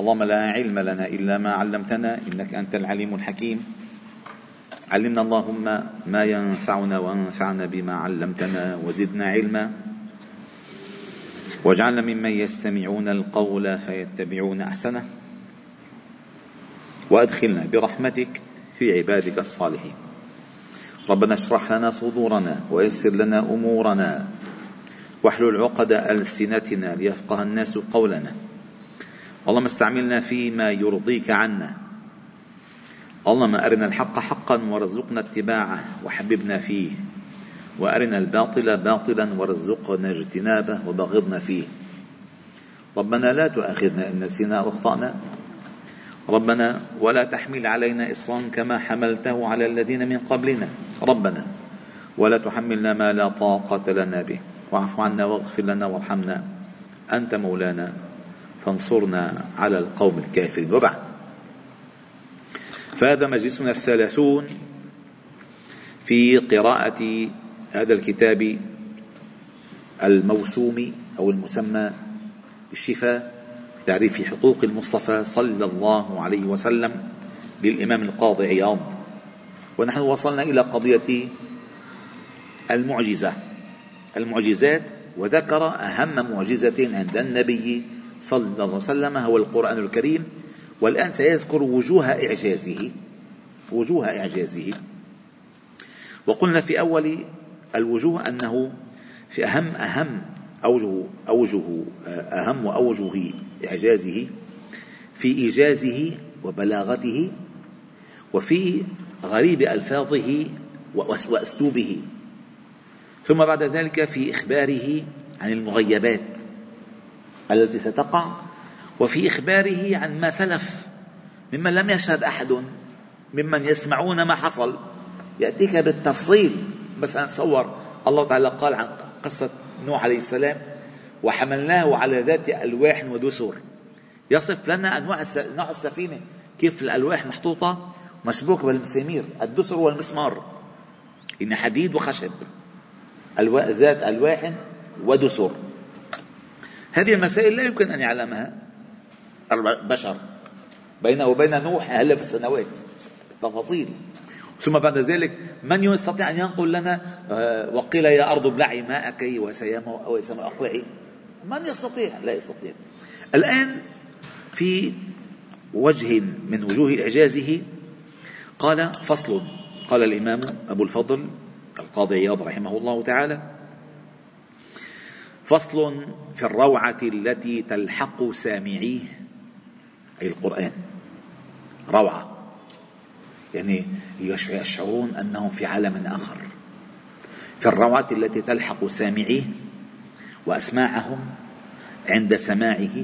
اللهم لا علم لنا إلا ما علمتنا إنك أنت العليم الحكيم. علمنا اللهم ما ينفعنا وانفعنا بما علمتنا وزدنا علما. واجعلنا ممن يستمعون القول فيتبعون أحسنه. وأدخلنا برحمتك في عبادك الصالحين. ربنا اشرح لنا صدورنا ويسر لنا أمورنا. واحلل عقد ألسنتنا ليفقه الناس قولنا. اللهم استعملنا فيما يرضيك عنا. اللهم أرنا الحق حقا وارزقنا اتباعه وحببنا فيه. وأرنا الباطل باطلا وارزقنا اجتنابه وبغضنا فيه. ربنا لا تؤاخذنا إن نسينا واخطانا ربنا ولا تحمل علينا إصرا كما حملته على الذين من قبلنا. ربنا ولا تحملنا ما لا طاقة لنا به. واعف عنا واغفر لنا وارحمنا. أنت مولانا. فانصرنا على القوم الكافرين. وبعد. فهذا مجلسنا الثلاثون في قراءة هذا الكتاب الموسوم أو المسمى بالشفاء تعريف حقوق المصطفى صلى الله عليه وسلم للإمام القاضي عياض. ونحن وصلنا إلى قضية المعجزة. المعجزات وذكر أهم معجزة عند النبي صلى الله عليه وسلم هو القرآن الكريم والآن سيذكر وجوه إعجازه وجوه إعجازه. وقلنا في أول الوجوه أنه في أهم أهم أوجه أوجه أهم أوجه إعجازه في إيجازه وبلاغته وفي غريب ألفاظه وأسلوبه. ثم بعد ذلك في إخباره عن المغيبات. التي ستقع وفي إخباره عن ما سلف ممن لم يشهد أحد ممن يسمعون ما حصل. يأتيك بالتفصيل. مثلا تصور الله تعالى قال عن قصة نوح عليه السلام وحملناه على ذات ألواح ودسر يصف لنا أنواع نوع السفينة. كيف الألواح محطوطة؟ مشبوك بالمسامير الدسر والمسمار. إن حديد وخشب ذات ألواح ودسر هذه المسائل لا يمكن أن يعلمها البشر بينه وبين نوح آلاف السنوات تفاصيل. ثم بعد ذلك من يستطيع أن ينقل لنا آه، وقيل يا أرض ابلعي ماءك وسماء أقلعي؟ من يستطيع؟ لا يستطيع. الآن في وجه من وجوه إعجازه قال فصل. قال الإمام أبو الفضل القاضي عياض رحمه الله تعالى فصل في الروعة التي تلحق سامعيه. أي القرآن. روعة. يعني يشعرون أنهم في عالم آخر. في الروعة التي تلحق سامعيه وأسماعهم عند سماعه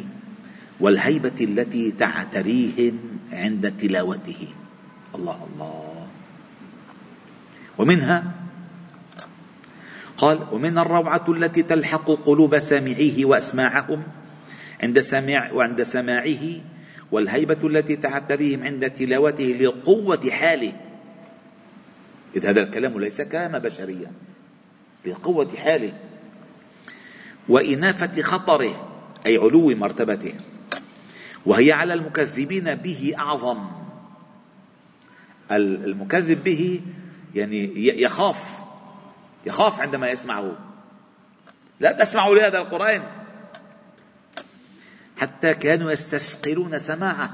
والهيبة التي تعتريهم عند تلاوته. الله الله. ومنها قال ومن الروعة التي تلحق قلوب سامعيه وأسماعهم عند سماع وعند سماعه والهيبة التي تعتريهم عند تلاوته لقوة حاله. إذ هذا الكلام ليس كلام بشريا لقوة حاله وإنافة خطره أي علو مرتبته. وهي على المكذبين به أعظم. المكذب به يعني يخاف. يخاف عندما يسمعه. لا تسمعوا لهذا القرآن. حتى كانوا يستثقلون سماعه.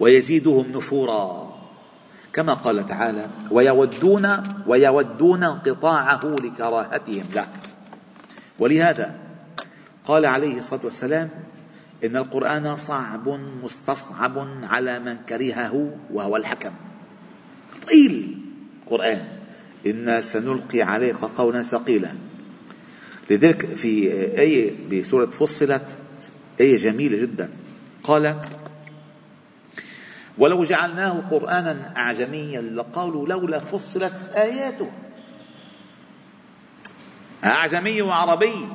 ويزيدهم نفورا. كما قال تعالى ويودون ويودون انقطاعه لكراهتهم. له ولهذا قال عليه الصلاة والسلام إن القرآن صعب مستصعب على من كرهه وهو الحكم. طيل القران أنا سنلقي عليك قولا ثقيلا. لذلك في آية بسورة فصلت آية جميلة جدا. قال ولو جعلناه قرآنا أعجميا لقالوا لولا فصلت آياته. أعجمي وعربي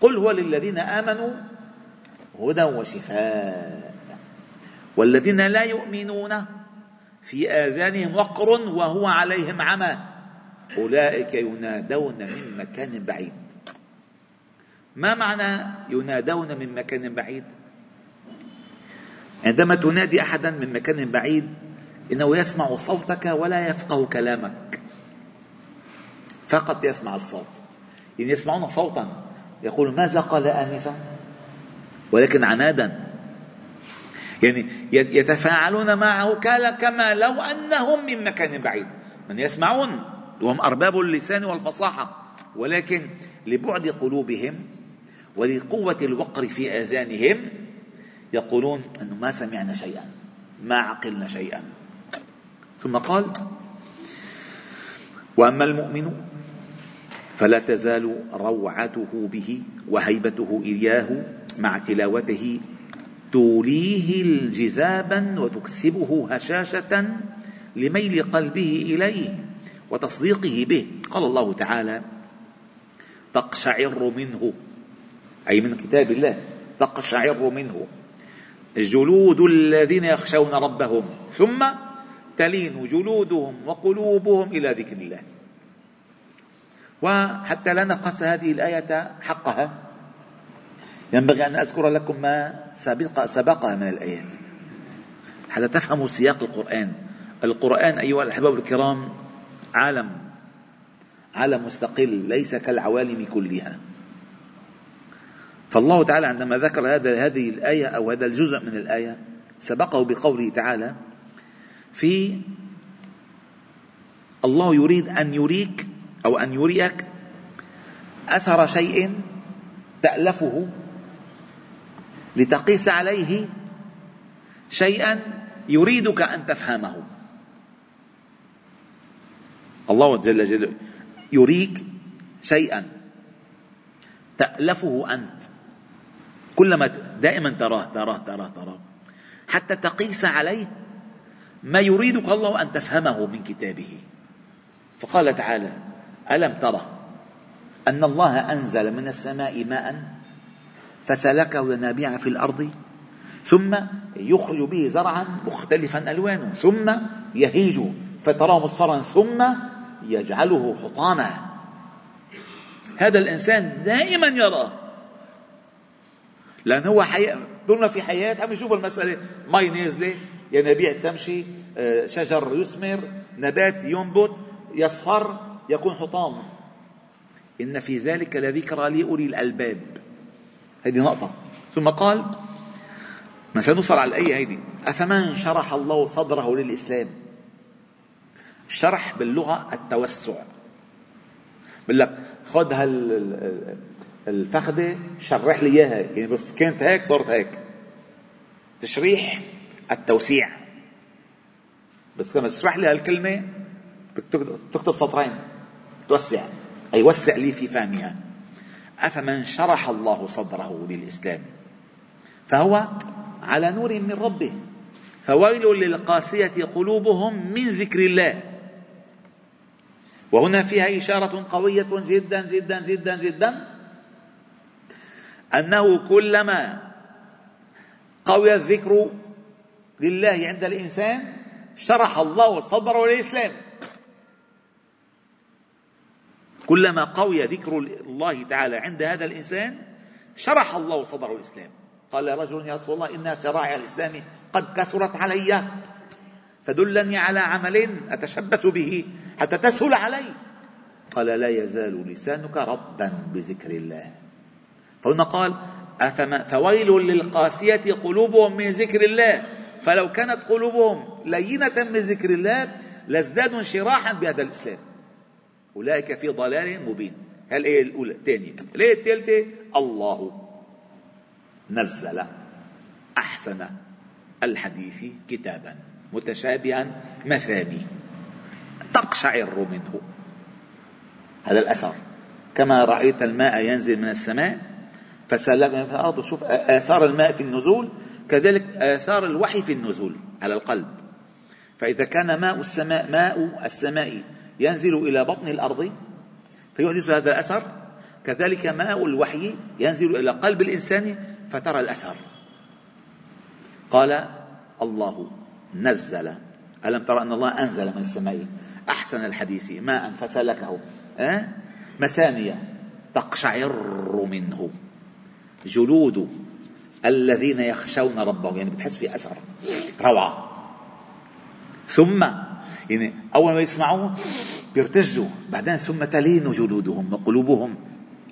قل هو للذين آمنوا هدى وشفاء والذين لا يؤمنون في آذانهم وقر وهو عليهم عمى. أولئك ينادون من مكان بعيد. ما معنى ينادون من مكان بعيد؟ عندما تنادي أحدا من مكان بعيد إنه يسمع صوتك ولا يفقه كلامك. فقط يسمع الصوت. يعني يسمعون صوتا يقول ماذا قال انفا؟ ولكن عنادا. يعني يتفاعلون معه كما لو أنهم من مكان بعيد. من يسمعون وهم أرباب اللسان والفصاحة. ولكن لبعد قلوبهم ولقوة الوقر في آذانهم يقولون أنه ما سمعنا شيئا ما عقلنا شيئا. ثم قال وأما المؤمن فلا تزال روعته به وهيبته إياه مع تلاوته توليه الجذابا وتكسبه هشاشة لميل قلبه إليه وتصديقه به. قال الله تعالى تقشعر منه أي من كتاب الله تقشعر منه جلود الذين يخشون ربهم ثم تلين جلودهم وقلوبهم إلى ذكر الله. وحتى لا نقص هذه الآية حقها ينبغي أن أذكر لكم ما سبق سبقها من الآيات. حتى تفهموا سياق القرآن. القرآن أيها الأحباب الكرام عالم. عالم مستقل ليس كالعوالم كلها. فالله تعالى عندما ذكر هذا هذه الآية أو هذا الجزء من الآية سبقه بقوله تعالى في الله يريد أن يريك أو أن يريك أثر شيء تألفه لتقيس عليه شيئا يريدك أن تفهمه. الله جل جلاله يريك شيئا. تألفه أنت. كلما دائما تراه تراه تراه تراه. حتى تقيس عليه ما يريدك الله أن تفهمه من كتابه. فقال تعالى ألم ترى أن الله أنزل من السماء ماء؟ فسلكه ينابيع في الأرض ثم يخرج به زرعا مختلفا ألوانه ثم يهيج فتراه مصفرا ثم يجعله حطاما. هذا الإنسان دائما يراه. لأن هو حي... ما في حياة عم يشوف المسألة. مي نازلة ينابيع تمشي آه، شجر يثمر نبات ينبت يصفر يكون حطام. إن في ذلك لذكرى لأولي الألباب. هذه نقطة. ثم قال مشان نوصل على الآية هيدي أفمن شرح الله صدره للإسلام؟ الشرح باللغة التوسع. بقول لك خذ هال الفخدة شرح لي إياها. يعني بس كانت هيك صارت هيك. تشريح التوسيع. بس لما تشرح لي هالكلمة تكتب سطرين. توسع. أي وسع لي في فهمها أفمن شرح الله صدره للإسلام؟ فهو على نور من ربه. فويل للقاسية قلوبهم من ذكر الله. وهنا فيها إشارة قوية جدا جدا جدا جدا. أنه كلما قوي الذكر لله عند الإنسان شرح الله صدره للإسلام. كلما قوي ذكر الله تعالى عند هذا الإنسان شرح الله صدره الإسلام. قال رجل يا رسول الله إن شرائع الإسلام قد كثرت علي. فدلني على عمل أتشبث به حتى تسهل علي. قال لا يزال لسانك ربا بذكر الله. فهنا قال أفما فويل للقاسية قلوبهم من ذكر الله. فلو كانت قلوبهم لينة من ذكر الله لازدادوا انشراحا بهذا الإسلام. أولئك في ضلال مبين. الآية الأولى؟ الثانية الآية الثالثة الله نزل أحسن الحديث كتابا متشابها مثاني. تقشعر منه. هذا الأثر. كما رأيت الماء ينزل من السماء فسلكنا في الأرض. وشوف آثار الماء في النزول كذلك آثار الوحي في النزول على القلب. فإذا كان ماء السماء ماء السماء ينزل إلى بطن الأرض فيحدث هذا الأثر. كذلك ماء الوحي ينزل إلى قلب الإنسان فترى الأثر. قال الله نزل. ألم ترى أن الله أنزل من السماء؟ أحسن الحديث. ماء فسلكه. أه؟ مسانية تقشعر منه. جلود الذين يخشون ربهم. يعني بتحس في أثر. روعة. ثم يعني أول ما يسمعوه بيرتجوا. بعدين ثم تلين جلودهم وقلوبهم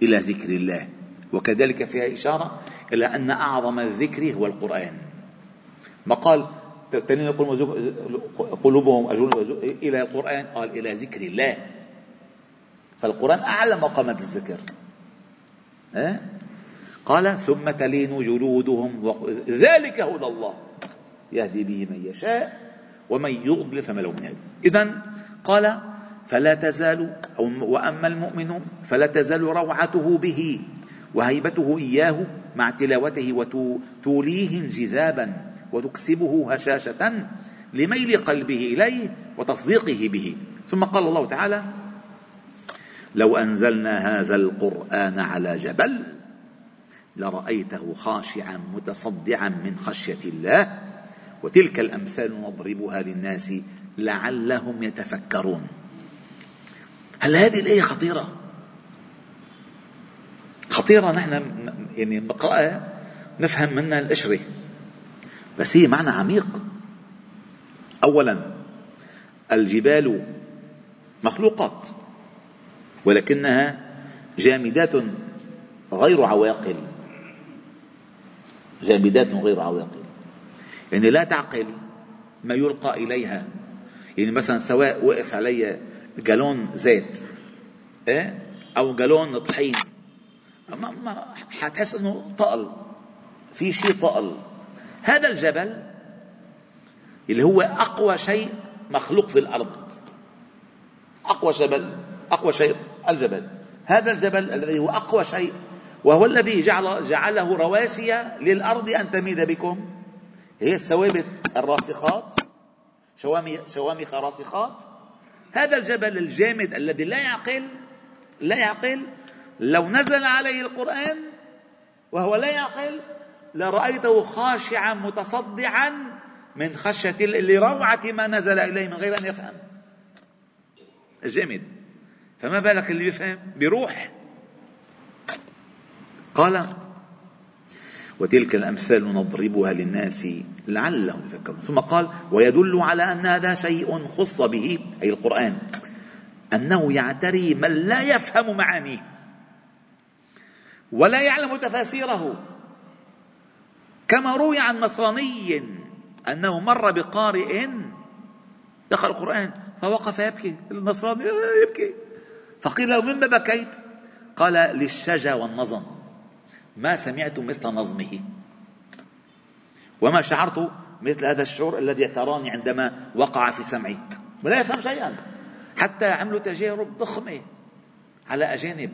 إلى ذكر الله. وكذلك فيها إشارة إلى أن أعظم الذكر هو القرآن. ما قال تلين قلوبهم إلى القرآن؟ قال إلى ذكر الله. فالقرآن اعلى مقامات الذكر. أه؟ قال ثم تلين جلودهم ذلك هدى الله. يهدي به من يشاء ومن يضلل فما له من هدي إذا قال فلا تزال أو وأما المؤمن فلا تزال روعته به وهيبته إياه مع تلاوته وتوليه انجذابا وتكسبه هشاشة لميل قلبه إليه وتصديقه به. ثم قال الله تعالى لو أنزلنا هذا القرآن على جبل لرأيته خاشعا متصدعا من خشية الله وتلك الأمثال نضربها للناس لعلهم يتفكرون. هل هذه الآية خطيرة؟ خطيرة نحن يعني بقراءة نفهم منها القشرة بس هي معنى عميق. أولا الجبال مخلوقات ولكنها جامدات غير عواقل. جامدات غير عواقل. يعني لا تعقل ما يلقى إليها. يعني مثلا سواء وقف علي جالون زيت إيه؟ أو جالون طحين. ما ما حتحس إنه طقل. في شيء طقل. هذا الجبل اللي هو أقوى شيء مخلوق في الأرض. أقوى جبل أقوى شيء الجبل. هذا الجبل الذي هو أقوى شيء وهو الذي جعل جعله رواسي للأرض أن تميد بكم. هي الثوابت الراسخات شوامخ راسخات. هذا الجبل الجامد الذي لا يعقل لا يعقل. لو نزل عليه القرآن وهو لا يعقل لرأيته خاشعا متصدعا من خشية لروعة ما نزل إليه من غير أن يفهم. الجامد فما بالك اللي يفهم؟ بروح. قال وتلك الأمثال نضربها للناس لعلهم يتفكرون. ثم قال ويدل على أن هذا شيء خص به أي القرآن أنه يعتري من لا يفهم معانيه ولا يعلم تفاسيره. كما روي عن نصراني أنه مر بقارئ دخل القرآن فوقف يبكي. النصراني يبكي. فقيل له مما بكيت قال للشجا والنظم. ما سمعت مثل نظمه. وما شعرت مثل هذا الشعور الذي اعتراني عندما وقع في سمعي. ولا يفهم شيئا. حتى عملوا تجارب ضخمة. على أجانب.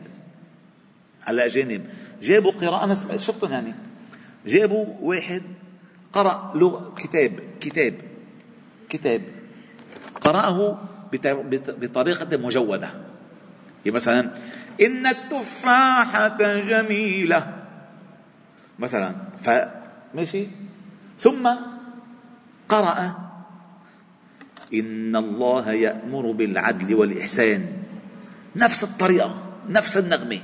على أجانب. جابوا قراءة. أنا شفتهم يعني. جابوا واحد قرأ لغة كتاب. كتاب. كتاب. قرأه بطريقة مجودة. يعني مثلا إن التفاحة جميلة. مثلا فماشي ثم قرأ إن الله يأمر بالعدل والإحسان. نفس الطريقة نفس النغمة.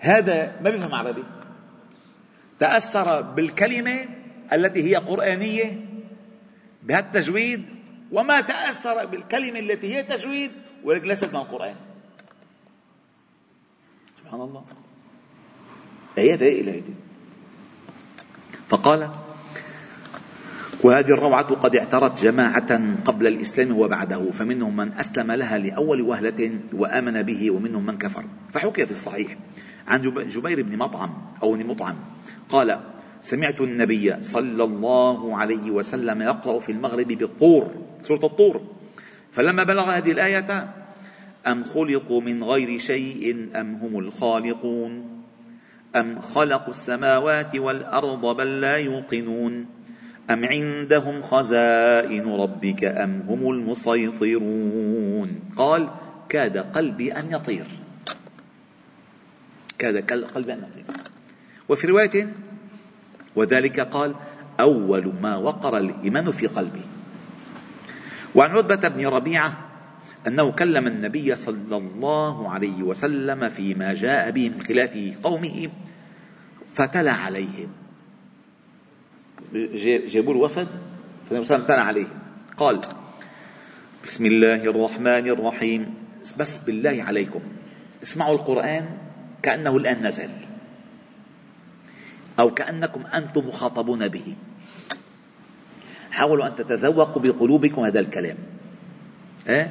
هذا ما بيفهم عربي. تأثر بالكلمة التي هي قرآنية بهالتجويد وما تأثر بالكلمة التي هي تجويد ولكن ليست من القرآن. سبحان الله. آيات هي إلهي فقال وهذه الروعة قد اعترت جماعة قبل الإسلام وبعده فمنهم من أسلم لها لأول وهلة وآمن به ومنهم من كفر. فحكي في الصحيح عن جبير بن مطعم أو بن مطعم. قال سمعت النبي صلى الله عليه وسلم يقرأ في المغرب بالطور سورة الطور. فلما بلغ هذه الآية أم خلقوا من غير شيء أم هم الخالقون؟ أم خلقوا السماوات والأرض بل لا يوقنون أم عندهم خزائن ربك أم هم المسيطرون قال كاد قلبي أن يطير كاد قلبي أن يطير وفي رواية وذلك قال أول ما وقر الإيمان في قلبي وعن عتبة بن ربيعة أنه كلم النبي صلى الله عليه وسلم فيما جاء به من خلاف قومه فتلا عليهم. جابوا الوفد فالنبي صلى الله عليه وسلم تلا عليهم. قال بسم الله الرحمن الرحيم. بس بالله عليكم. اسمعوا القرآن كأنه الآن نزل. أو كأنكم أنتم مخاطبون به. حاولوا أن تتذوقوا بقلوبكم هذا الكلام. أه؟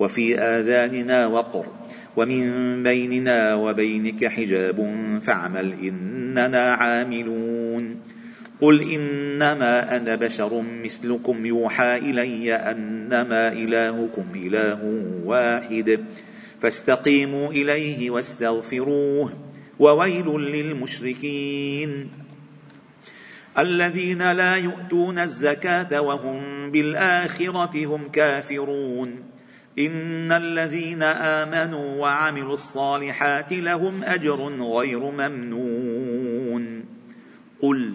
وفي آذاننا وقر ومن بيننا وبينك حجاب فاعمل إننا عاملون. قل إنما أنا بشر مثلكم يوحى إلي أنما إلهكم إله واحد فاستقيموا إليه واستغفروه وويل للمشركين. الذين لا يؤتون الزكاة وهم بالآخرة هم كافرون. إن الذين آمنوا وعملوا الصالحات لهم أجر غير ممنون قل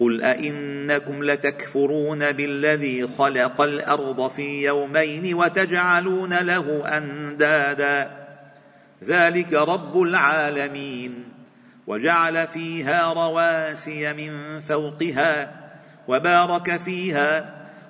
قل أئنكم لتكفرون بالذي خلق الأرض في يومين وتجعلون له أندادا ذلك رب العالمين وجعل فيها رواسي من فوقها وبارك فيها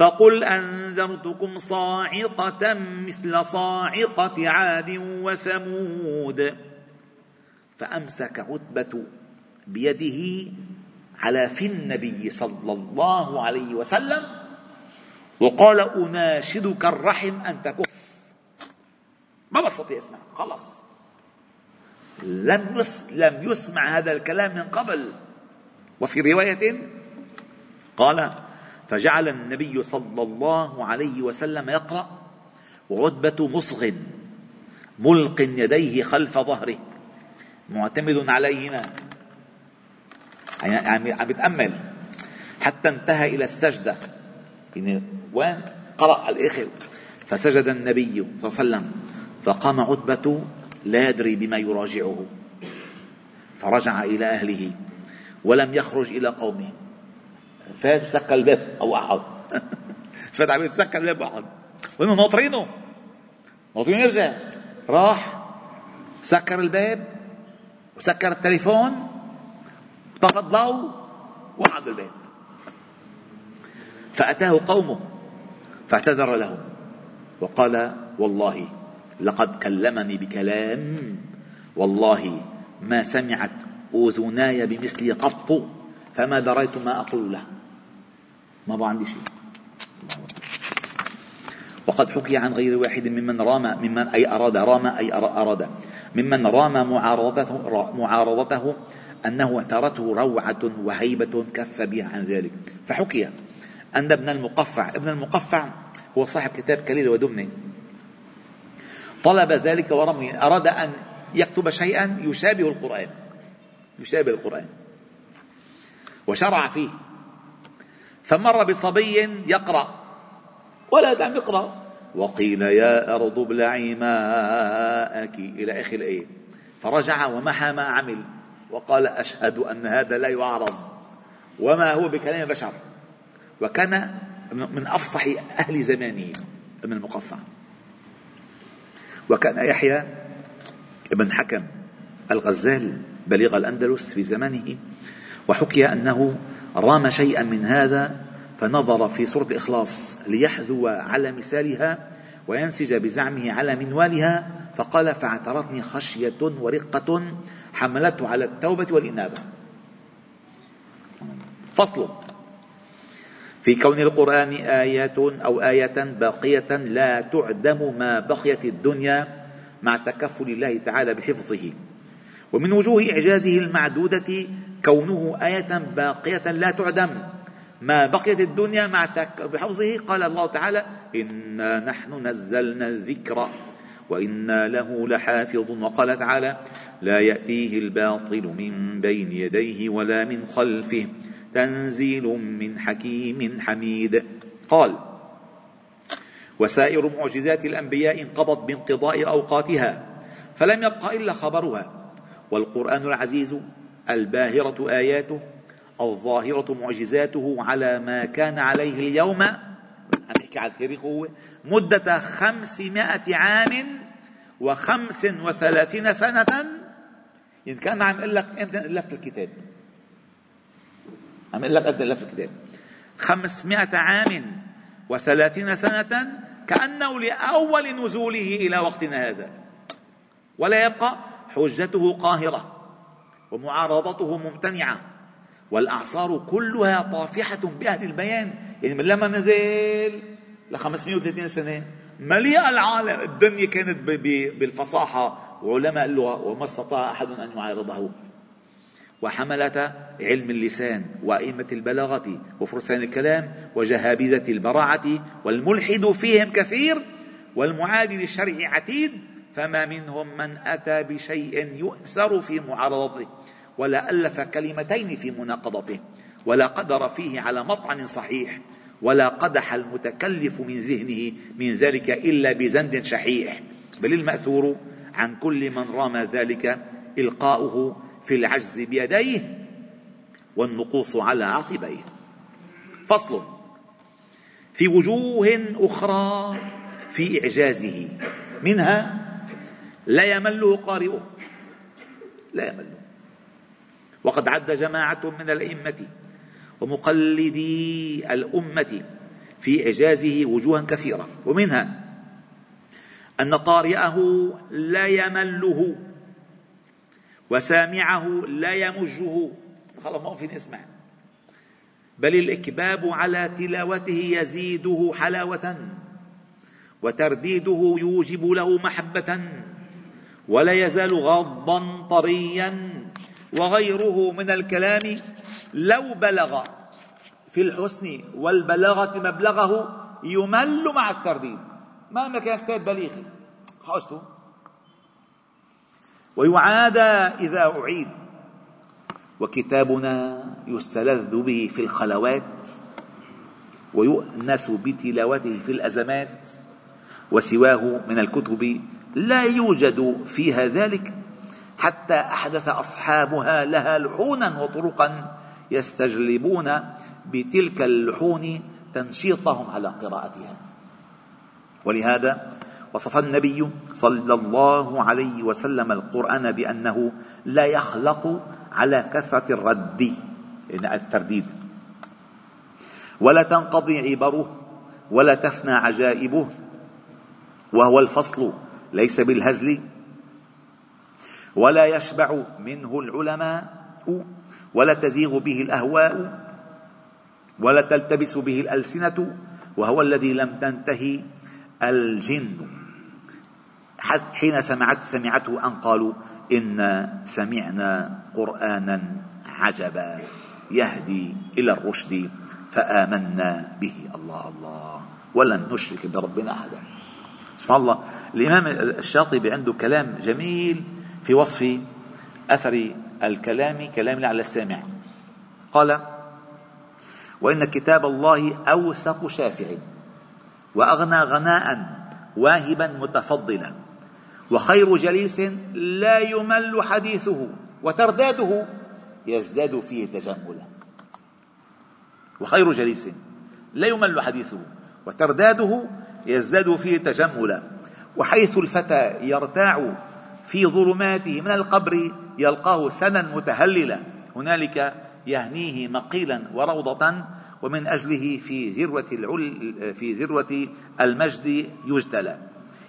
فقل أنذرتكم صاعقة مثل صاعقة عاد وثمود. فأمسك عتبة بيده على في النبي صلى الله عليه وسلم وقال أناشدك الرحم أن تكف. ما بستطيع اسمع خلص لم لم يسمع هذا الكلام من قبل. وفي رواية قال فجعل النبي صلى الله عليه وسلم يقرأ وعتبة مصغ ملق يديه خلف ظهره معتمد عليهما. يعني عم يتأمل. حتى انتهى إلى السجدة. يعني وين؟ قرأ الآخر فسجد النبي صلى الله عليه وسلم. فقام عتبة لا يدري بما يراجعه. فرجع إلى أهله ولم يخرج إلى قومه. فات سكر الباب أو قعد فات عليه سكر الباب وقعد وانه ناطرينه. ناطرينه يرجع. راح سكر الباب وسكر التليفون طفى الضوء وقعد بالبيت فأتاه قومه فاعتذر لهم. وقال والله لقد كلمني بكلام. والله ما سمعت أذناي بمثلي قط فما دريت ما أقول له. ما بقى عندي شيء. وقد حكي عن غير واحد ممن رام ممن أي أراد رام أي أراد. ممن رام معارضته معارضته أنه اعترته روعة وهيبة كف بها عن ذلك. فحكي أن ابن المقفع ابن المقفع هو صاحب كتاب كليل ودمنة طلب ذلك ورمي أراد أن يكتب شيئا يشابه القرآن. يشابه القرآن. وشرع فيه فمر بصبي يقرأ. ولا عم يقرأ. وقيل يا أرض ابلعي ماءك إلى آخر الآية. فرجع ومحى ما عمل. وقال أشهد أن هذا لا يعرض وما هو بكلام بشر. وكان من أفصح أهل زمانه ابن المقفع. وكان يحيى ابن حكم الغزال بليغ الأندلس في زمانه. وحكي أنه رام شيئا من هذا فنظر في سورة الإخلاص ليحذو على مثالها وينسج بزعمه على منوالها فقال فاعترتني خشية ورقة حملته على التوبة والإنابة. فصل. في كون القرآن آيات أو آية باقية لا تعدم ما بقيت الدنيا مع تكفل الله تعالى بحفظه. ومن وجوه إعجازه المعدودة كونه آية باقية لا تعدم. ما بقيت الدنيا مع بحفظه. قال الله تعالى إنا نحن نزلنا الذكر وإنا له لحافظ وقال تعالى لا يأتيه الباطل من بين يديه ولا من خلفه. تنزيل من حكيم حميد. قال وسائر معجزات الأنبياء انقضت بانقضاء أوقاتها فلم يبق إلا خبرها. والقرآن العزيز الباهرة آياته الظاهرة معجزاته على ما كان عليه اليوم. عم يحكي على التاريخ هو. مدة خمسمائة عام وخمس وثلاثين سنة. إن كان عم يقول لك أنت ألفت الكتاب؟ عم يقول لك أنت ألفت الكتاب؟ خمسمائة عام وثلاثين سنة كأنه لأول نزوله إلى وقتنا هذا. ولا يبقى حجته قاهرة. ومعارضته ممتنعة. والأعصار كلها طافحة بأهل البيان. يعني من لما نزل ل 530 سنة مليئة العالم. الدنيا كانت بالفصاحة. وعلماء اللغة وما استطاع أحد أن يعارضه. وحملة علم اللسان وأئمة البلاغة وفرسان الكلام وجهابذة البراعة. والملحد فيهم كثير. والمعادي للشرع عتيد. فما منهم من أتى بشيء يؤثر في معارضته ولا ألف كلمتين في مناقضته ولا قدر فيه على مطعن صحيح ولا قدح المتكلف من ذهنه من ذلك إلا بزند شحيح. بل المأثور عن كل من رام ذلك إلقاؤه في العجز بيديه والنقوص على عقبيه. فصل. في وجوه أخرى في إعجازه منها لا يمله قارئه. لا يمله وقد عد جماعة من الأئمة ومقلدي الأمة في إعجازه وجوها كثيرة. ومنها أن قارئه لا يمله وسامعه لا يمجه. خلاص ما فيني أسمع. بل الإكباب على تلاوته يزيده حلاوة وترديده يوجب له محبة. ولا يزال غضا طريا وغيره من الكلام لو بلغ في الحسن والبلاغة مبلغه يمل مع الترديد. مهما كان كتاب بليغ؟ حاجته ويعادى إذا أعيد. وكتابنا يستلذ به في الخلوات ويؤنس بتلاوته في الأزمات وسواه من الكتب لا يوجد فيها ذلك حتى أحدث أصحابها لها لحونا وطرقا يستجلبون بتلك اللحون تنشيطهم على قراءتها. ولهذا وصف النبي صلى الله عليه وسلم القرآن بأنه لا يخلق على كثرة الرد يعني الترديد. ولا تنقضي عبره ولا تفنى عجائبه وهو الفصل ليس بالهزل ولا يشبع منه العلماء ولا تزيغ به الأهواء ولا تلتبس به الألسنة وهو الذي لم تنتهي الجن. حين سمعت سمعته أن قالوا انا سمعنا قرآنا عجبا يهدي إلى الرشد فآمنا به. الله الله. ولن نشرك بربنا أحدا. سبحان الله. الإمام الشاطبي عنده كلام جميل في وصف أثر الكلام كلام على السامع. قال وإن كتاب الله أوثق شافع وأغنى غناء واهبا متفضلا وخير جليس لا يمل حديثه وترداده يزداد فيه تجملا. وخير جليس لا يمل حديثه وترداده يزداد فيه تجملا وحيث الفتى يرتاع في ظلماته من القبر يلقاه سنا متهللا هنالك يهنيه مقيلا وروضة ومن أجله في ذروة العل في ذروة المجد يجتلى.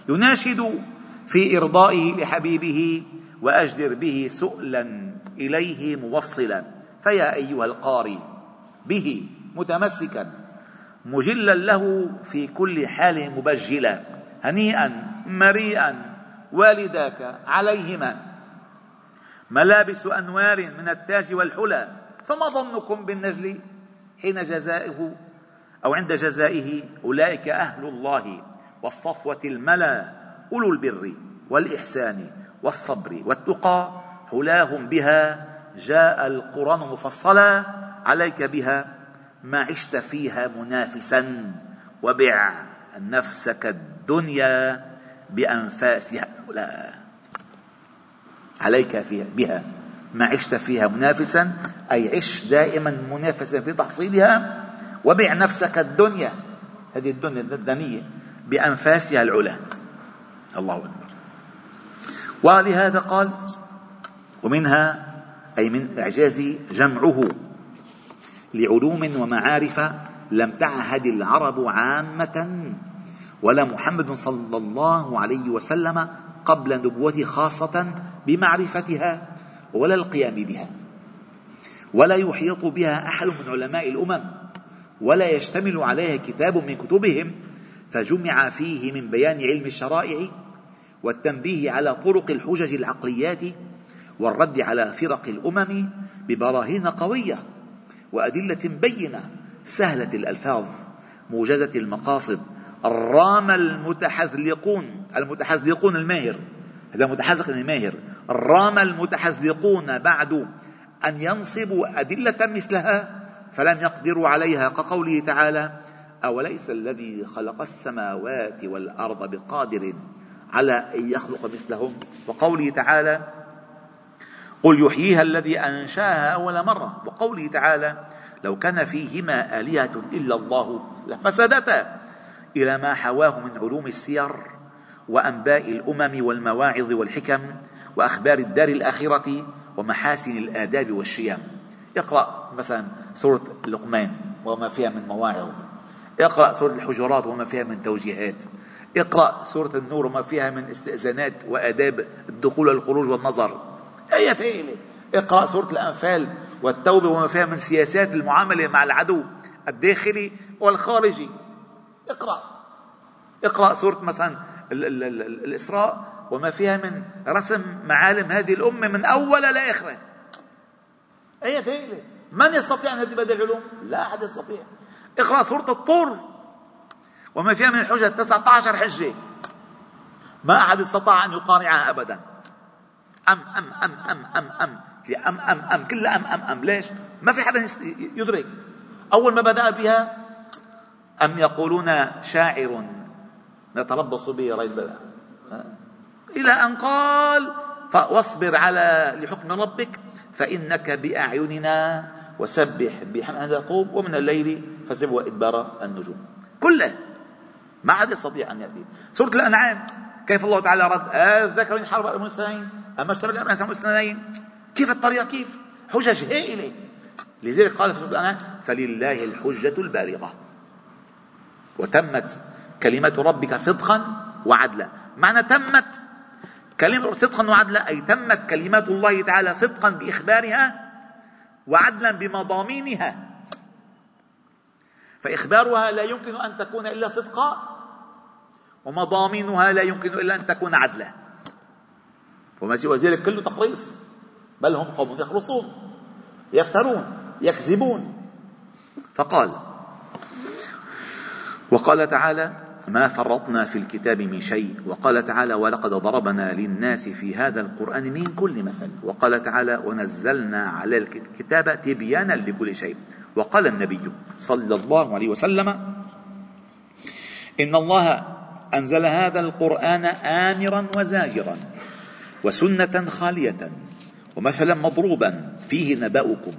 يناشد في إرضائه لحبيبه وأجدر به سؤلا إليه موصلا فيا أيها القاري به متمسكا. مجلا له في كل حال مبجلا هنيئا مريئا والداك عليهما. ملابس أنوار من التاج والحلى فما ظنكم بالنجل حين جزائه أو عند جزائه؟ أولئك أهل الله والصفوة الملا أولو البر والإحسان والصبر والتقى. حلاهم بها جاء القرآن مفصلا عليك بها. ما عشت فيها منافسا. وبع نفسك الدنيا بأنفاسها. لا. عليك فيها بها. ما عشت فيها منافسا أي عش دائما منافسا في تحصيلها. وبع نفسك الدنيا هذه الدنيا الدنية بأنفاسها العلا. الله أكبر. ولهذا قال ومنها أي من إعجاز جمعه. لعلوم ومعارف لم تعهد العرب عامة ولا محمد صلى الله عليه وسلم قبل نبوته خاصة بمعرفتها ولا القيام بها. ولا يحيط بها أحد من علماء الأمم ولا يشتمل عليها كتاب من كتبهم فجمع فيه من بيان علم الشرائع والتنبيه على طرق الحجج العقليات والرد على فرق الأمم ببراهين قوية. وأدلة بينة سهلة الألفاظ موجزة المقاصد الرام المتحذلقون المتحذلقون الماهر هذا متحذلق يعني ماهر الرام المتحذلقون بعد أن ينصبوا أدلة مثلها فلم يقدروا عليها كقوله تعالى أوليس الذي خلق السماوات والأرض بقادر على أن يخلق مثلهم؟ وقوله تعالى قل يحييها الذي أنشاها أول مرة. وقوله تعالى لو كان فيهما آلهة إلا الله لفسدتا. إلى ما حواه من علوم السير وأنباء الأمم والمواعظ والحكم وأخبار الدار الآخرة ومحاسن الآداب والشيم. اقرأ مثلا سورة لقمان وما فيها من مواعظ. اقرأ سورة الحجرات وما فيها من توجيهات. اقرأ سورة النور وما فيها من استئذانات وآداب الدخول والخروج والنظر. آيات هيلة اقرأ سورة الأنفال والتوبة وما فيها من سياسات المعاملة مع العدو الداخلي والخارجي. اقرأ. اقرأ سورة مثلا الإسراء وما فيها من رسم معالم هذه الأمة من أول لآخره أي هيلة من يستطيع أن يهدي بدل العلوم؟ لا أحد يستطيع. اقرأ سورة الطور وما فيها من الحجة 19 حجة. ما أحد استطاع أن يقانعها أبدا. أم أم أم أم أم أم. هي أم أم أم كلها أم أم أم. ليش؟ ما في حدا يدرك. أول ما بدأ بها أم يقولون شاعر نتربص به ريب البلاء إلى أن قال واصبر على لحكم ربك فإنك بأعيننا وسبح بحمد القوم ومن الليل فسبح وإدبار النجوم. كله. ما عاد يستطيع أن يأتي. سورة الأنعام كيف الله تعالى رد الذكرين حرب المسلمين أما اشتبه الأمر المسلمين كيف الطريقة؟ كيف؟ حجج هائلة. لذلك قال في الأنعام فلله الحجة البالغة. وتمت كلمة ربك صدقا وعدلا. معنى تمت كلمة صدقا وعدلا أي تمت كلمات الله تعالى صدقا بإخبارها وعدلا بمضامينها. فإخبارها لا يمكن أن تكون إلا صدقا ومضامينها لا يمكن إلا أن تكون عدلا. وما سوى ذلك كله تقريص. بل هم قوم يخرصون يفترون يكذبون. فقال وقال تعالى ما فرطنا في الكتاب من شيء. وقال تعالى ولقد ضربنا للناس في هذا القرآن من كل مثل. وقال تعالى ونزلنا على الكتاب تبيانا لكل شيء. وقال النبي صلى الله عليه وسلم إن الله أنزل هذا القرآن آمرا وزاجرا. وسنة خالية ومثلا مضروبا فيه نبأكم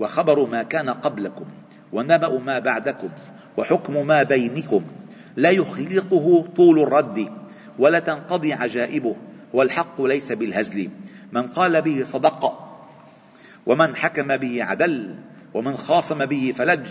وخبر ما كان قبلكم ونبأ ما بعدكم وحكم ما بينكم لا يخلقه طول الرد ولا تنقضي عجائبه والحق ليس بالهزل. من قال به صدق ومن حكم به عدل ومن خاصم به فلج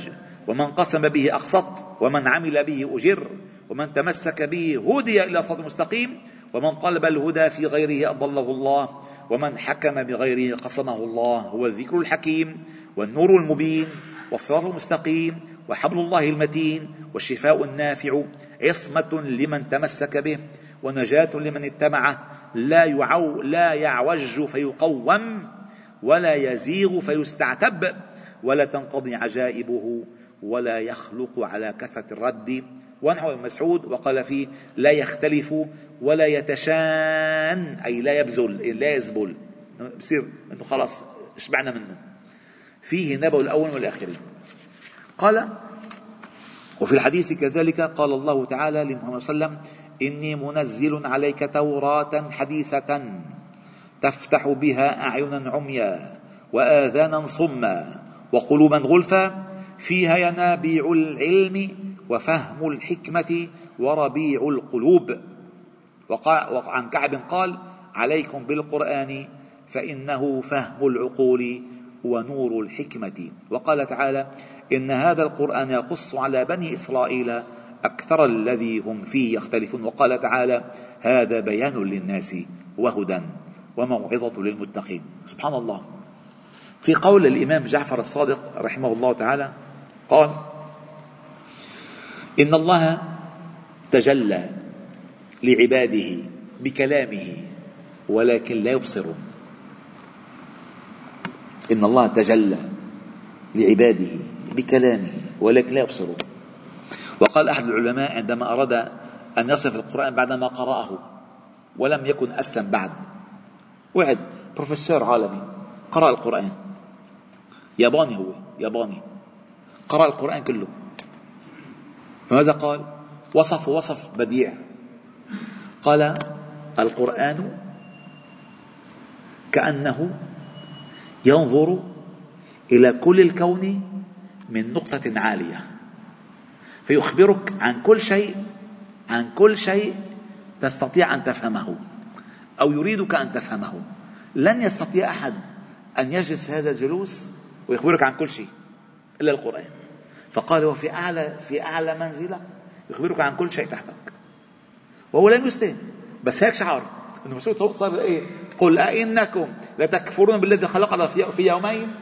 ومن قسم به أقسط ومن عمل به أجر ومن تمسك به هدي إلى صراط مستقيم ومن طلب الهدى في غيره أضله الله ومن حكم بغيره قسمه الله هو الذكر الحكيم والنور المبين والصراط المستقيم وحبل الله المتين والشفاء النافع عصمة لمن تمسك به ونجاة لمن اتبعه لا يعو لا يعوج فيقوم ولا يزيغ فيستعتب ولا تنقضي عجائبه ولا يخلق على كثرة الرد وعنه ابن مسعود وقال فيه لا يختلف ولا يتشان أي لا يبذل لا يزبل. بصير أنه خلاص شبعنا منه. فيه نبأ الأول والآخرين. قال وفي الحديث كذلك قال الله تعالى لمحمد صلى الله عليه وسلم إني منزل عليك توراة حديثة تفتح بها أعينا عميا وآذانا صما وقلوبا غلفا فيها ينابيع العلم وفهم الحكمة وربيع القلوب. وعن كعب قال عليكم بالقرآن فإنه فهم العقول ونور الحكمة. وقال تعالى إن هذا القرآن يقص على بني إسرائيل أكثر الذي هم فيه يختلفون. وقال تعالى هذا بيان للناس وهدى وموعظة للمتقين. سبحان الله. في قول الإمام جعفر الصادق رحمه الله تعالى قال إن الله تجلى لعباده بكلامه ولكن لا يبصرون إن الله تجلى لعباده بكلامه ولكن لا يبصرون وقال أحد العلماء عندما أراد أن يصف القرآن بعدما قرأه ولم يكن أسلم بعد. واحد بروفيسور عالمي قرأ القرآن. ياباني هو ياباني. قرأ القرآن كله. فماذا قال؟ وصف وصف بديع. قال القرآن كأنه ينظر إلى كل الكون من نقطة عالية فيخبرك عن كل شيء عن كل شيء تستطيع أن تفهمه أو يريدك أن تفهمه. لن يستطيع أحد أن يجلس هذا الجلوس ويخبرك عن كل شيء إلا القرآن. فقال هو في أعلى في أعلى منزلة يخبرك عن كل شيء تحتك. وهو لم يسلم بس هيك شعر. إنه مسعود صار إيه؟ قل أئنكم لتكفرون بالذي خلق في يومين؟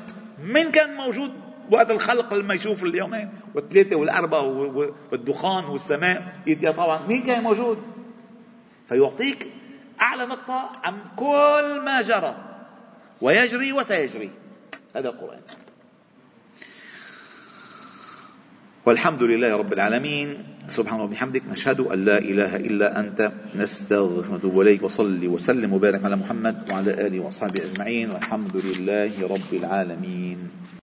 من كان موجود وقت الخلق لما يشوف اليومين؟ والثلاثة والأربعة والدخان والسماء؟ طبعا. مين كان موجود؟ فيعطيك أعلى نقطة عن كل ما جرى. ويجري وسيجري. هذا القرآن. والحمد لله رب العالمين. سبحانه وبحمدك نشهد أن لا إله إلا أنت. نستغفرك ونتوب إليك وصلي وسلم وبارك على محمد وعلى آله وأصحابه أجمعين. والحمد لله رب العالمين.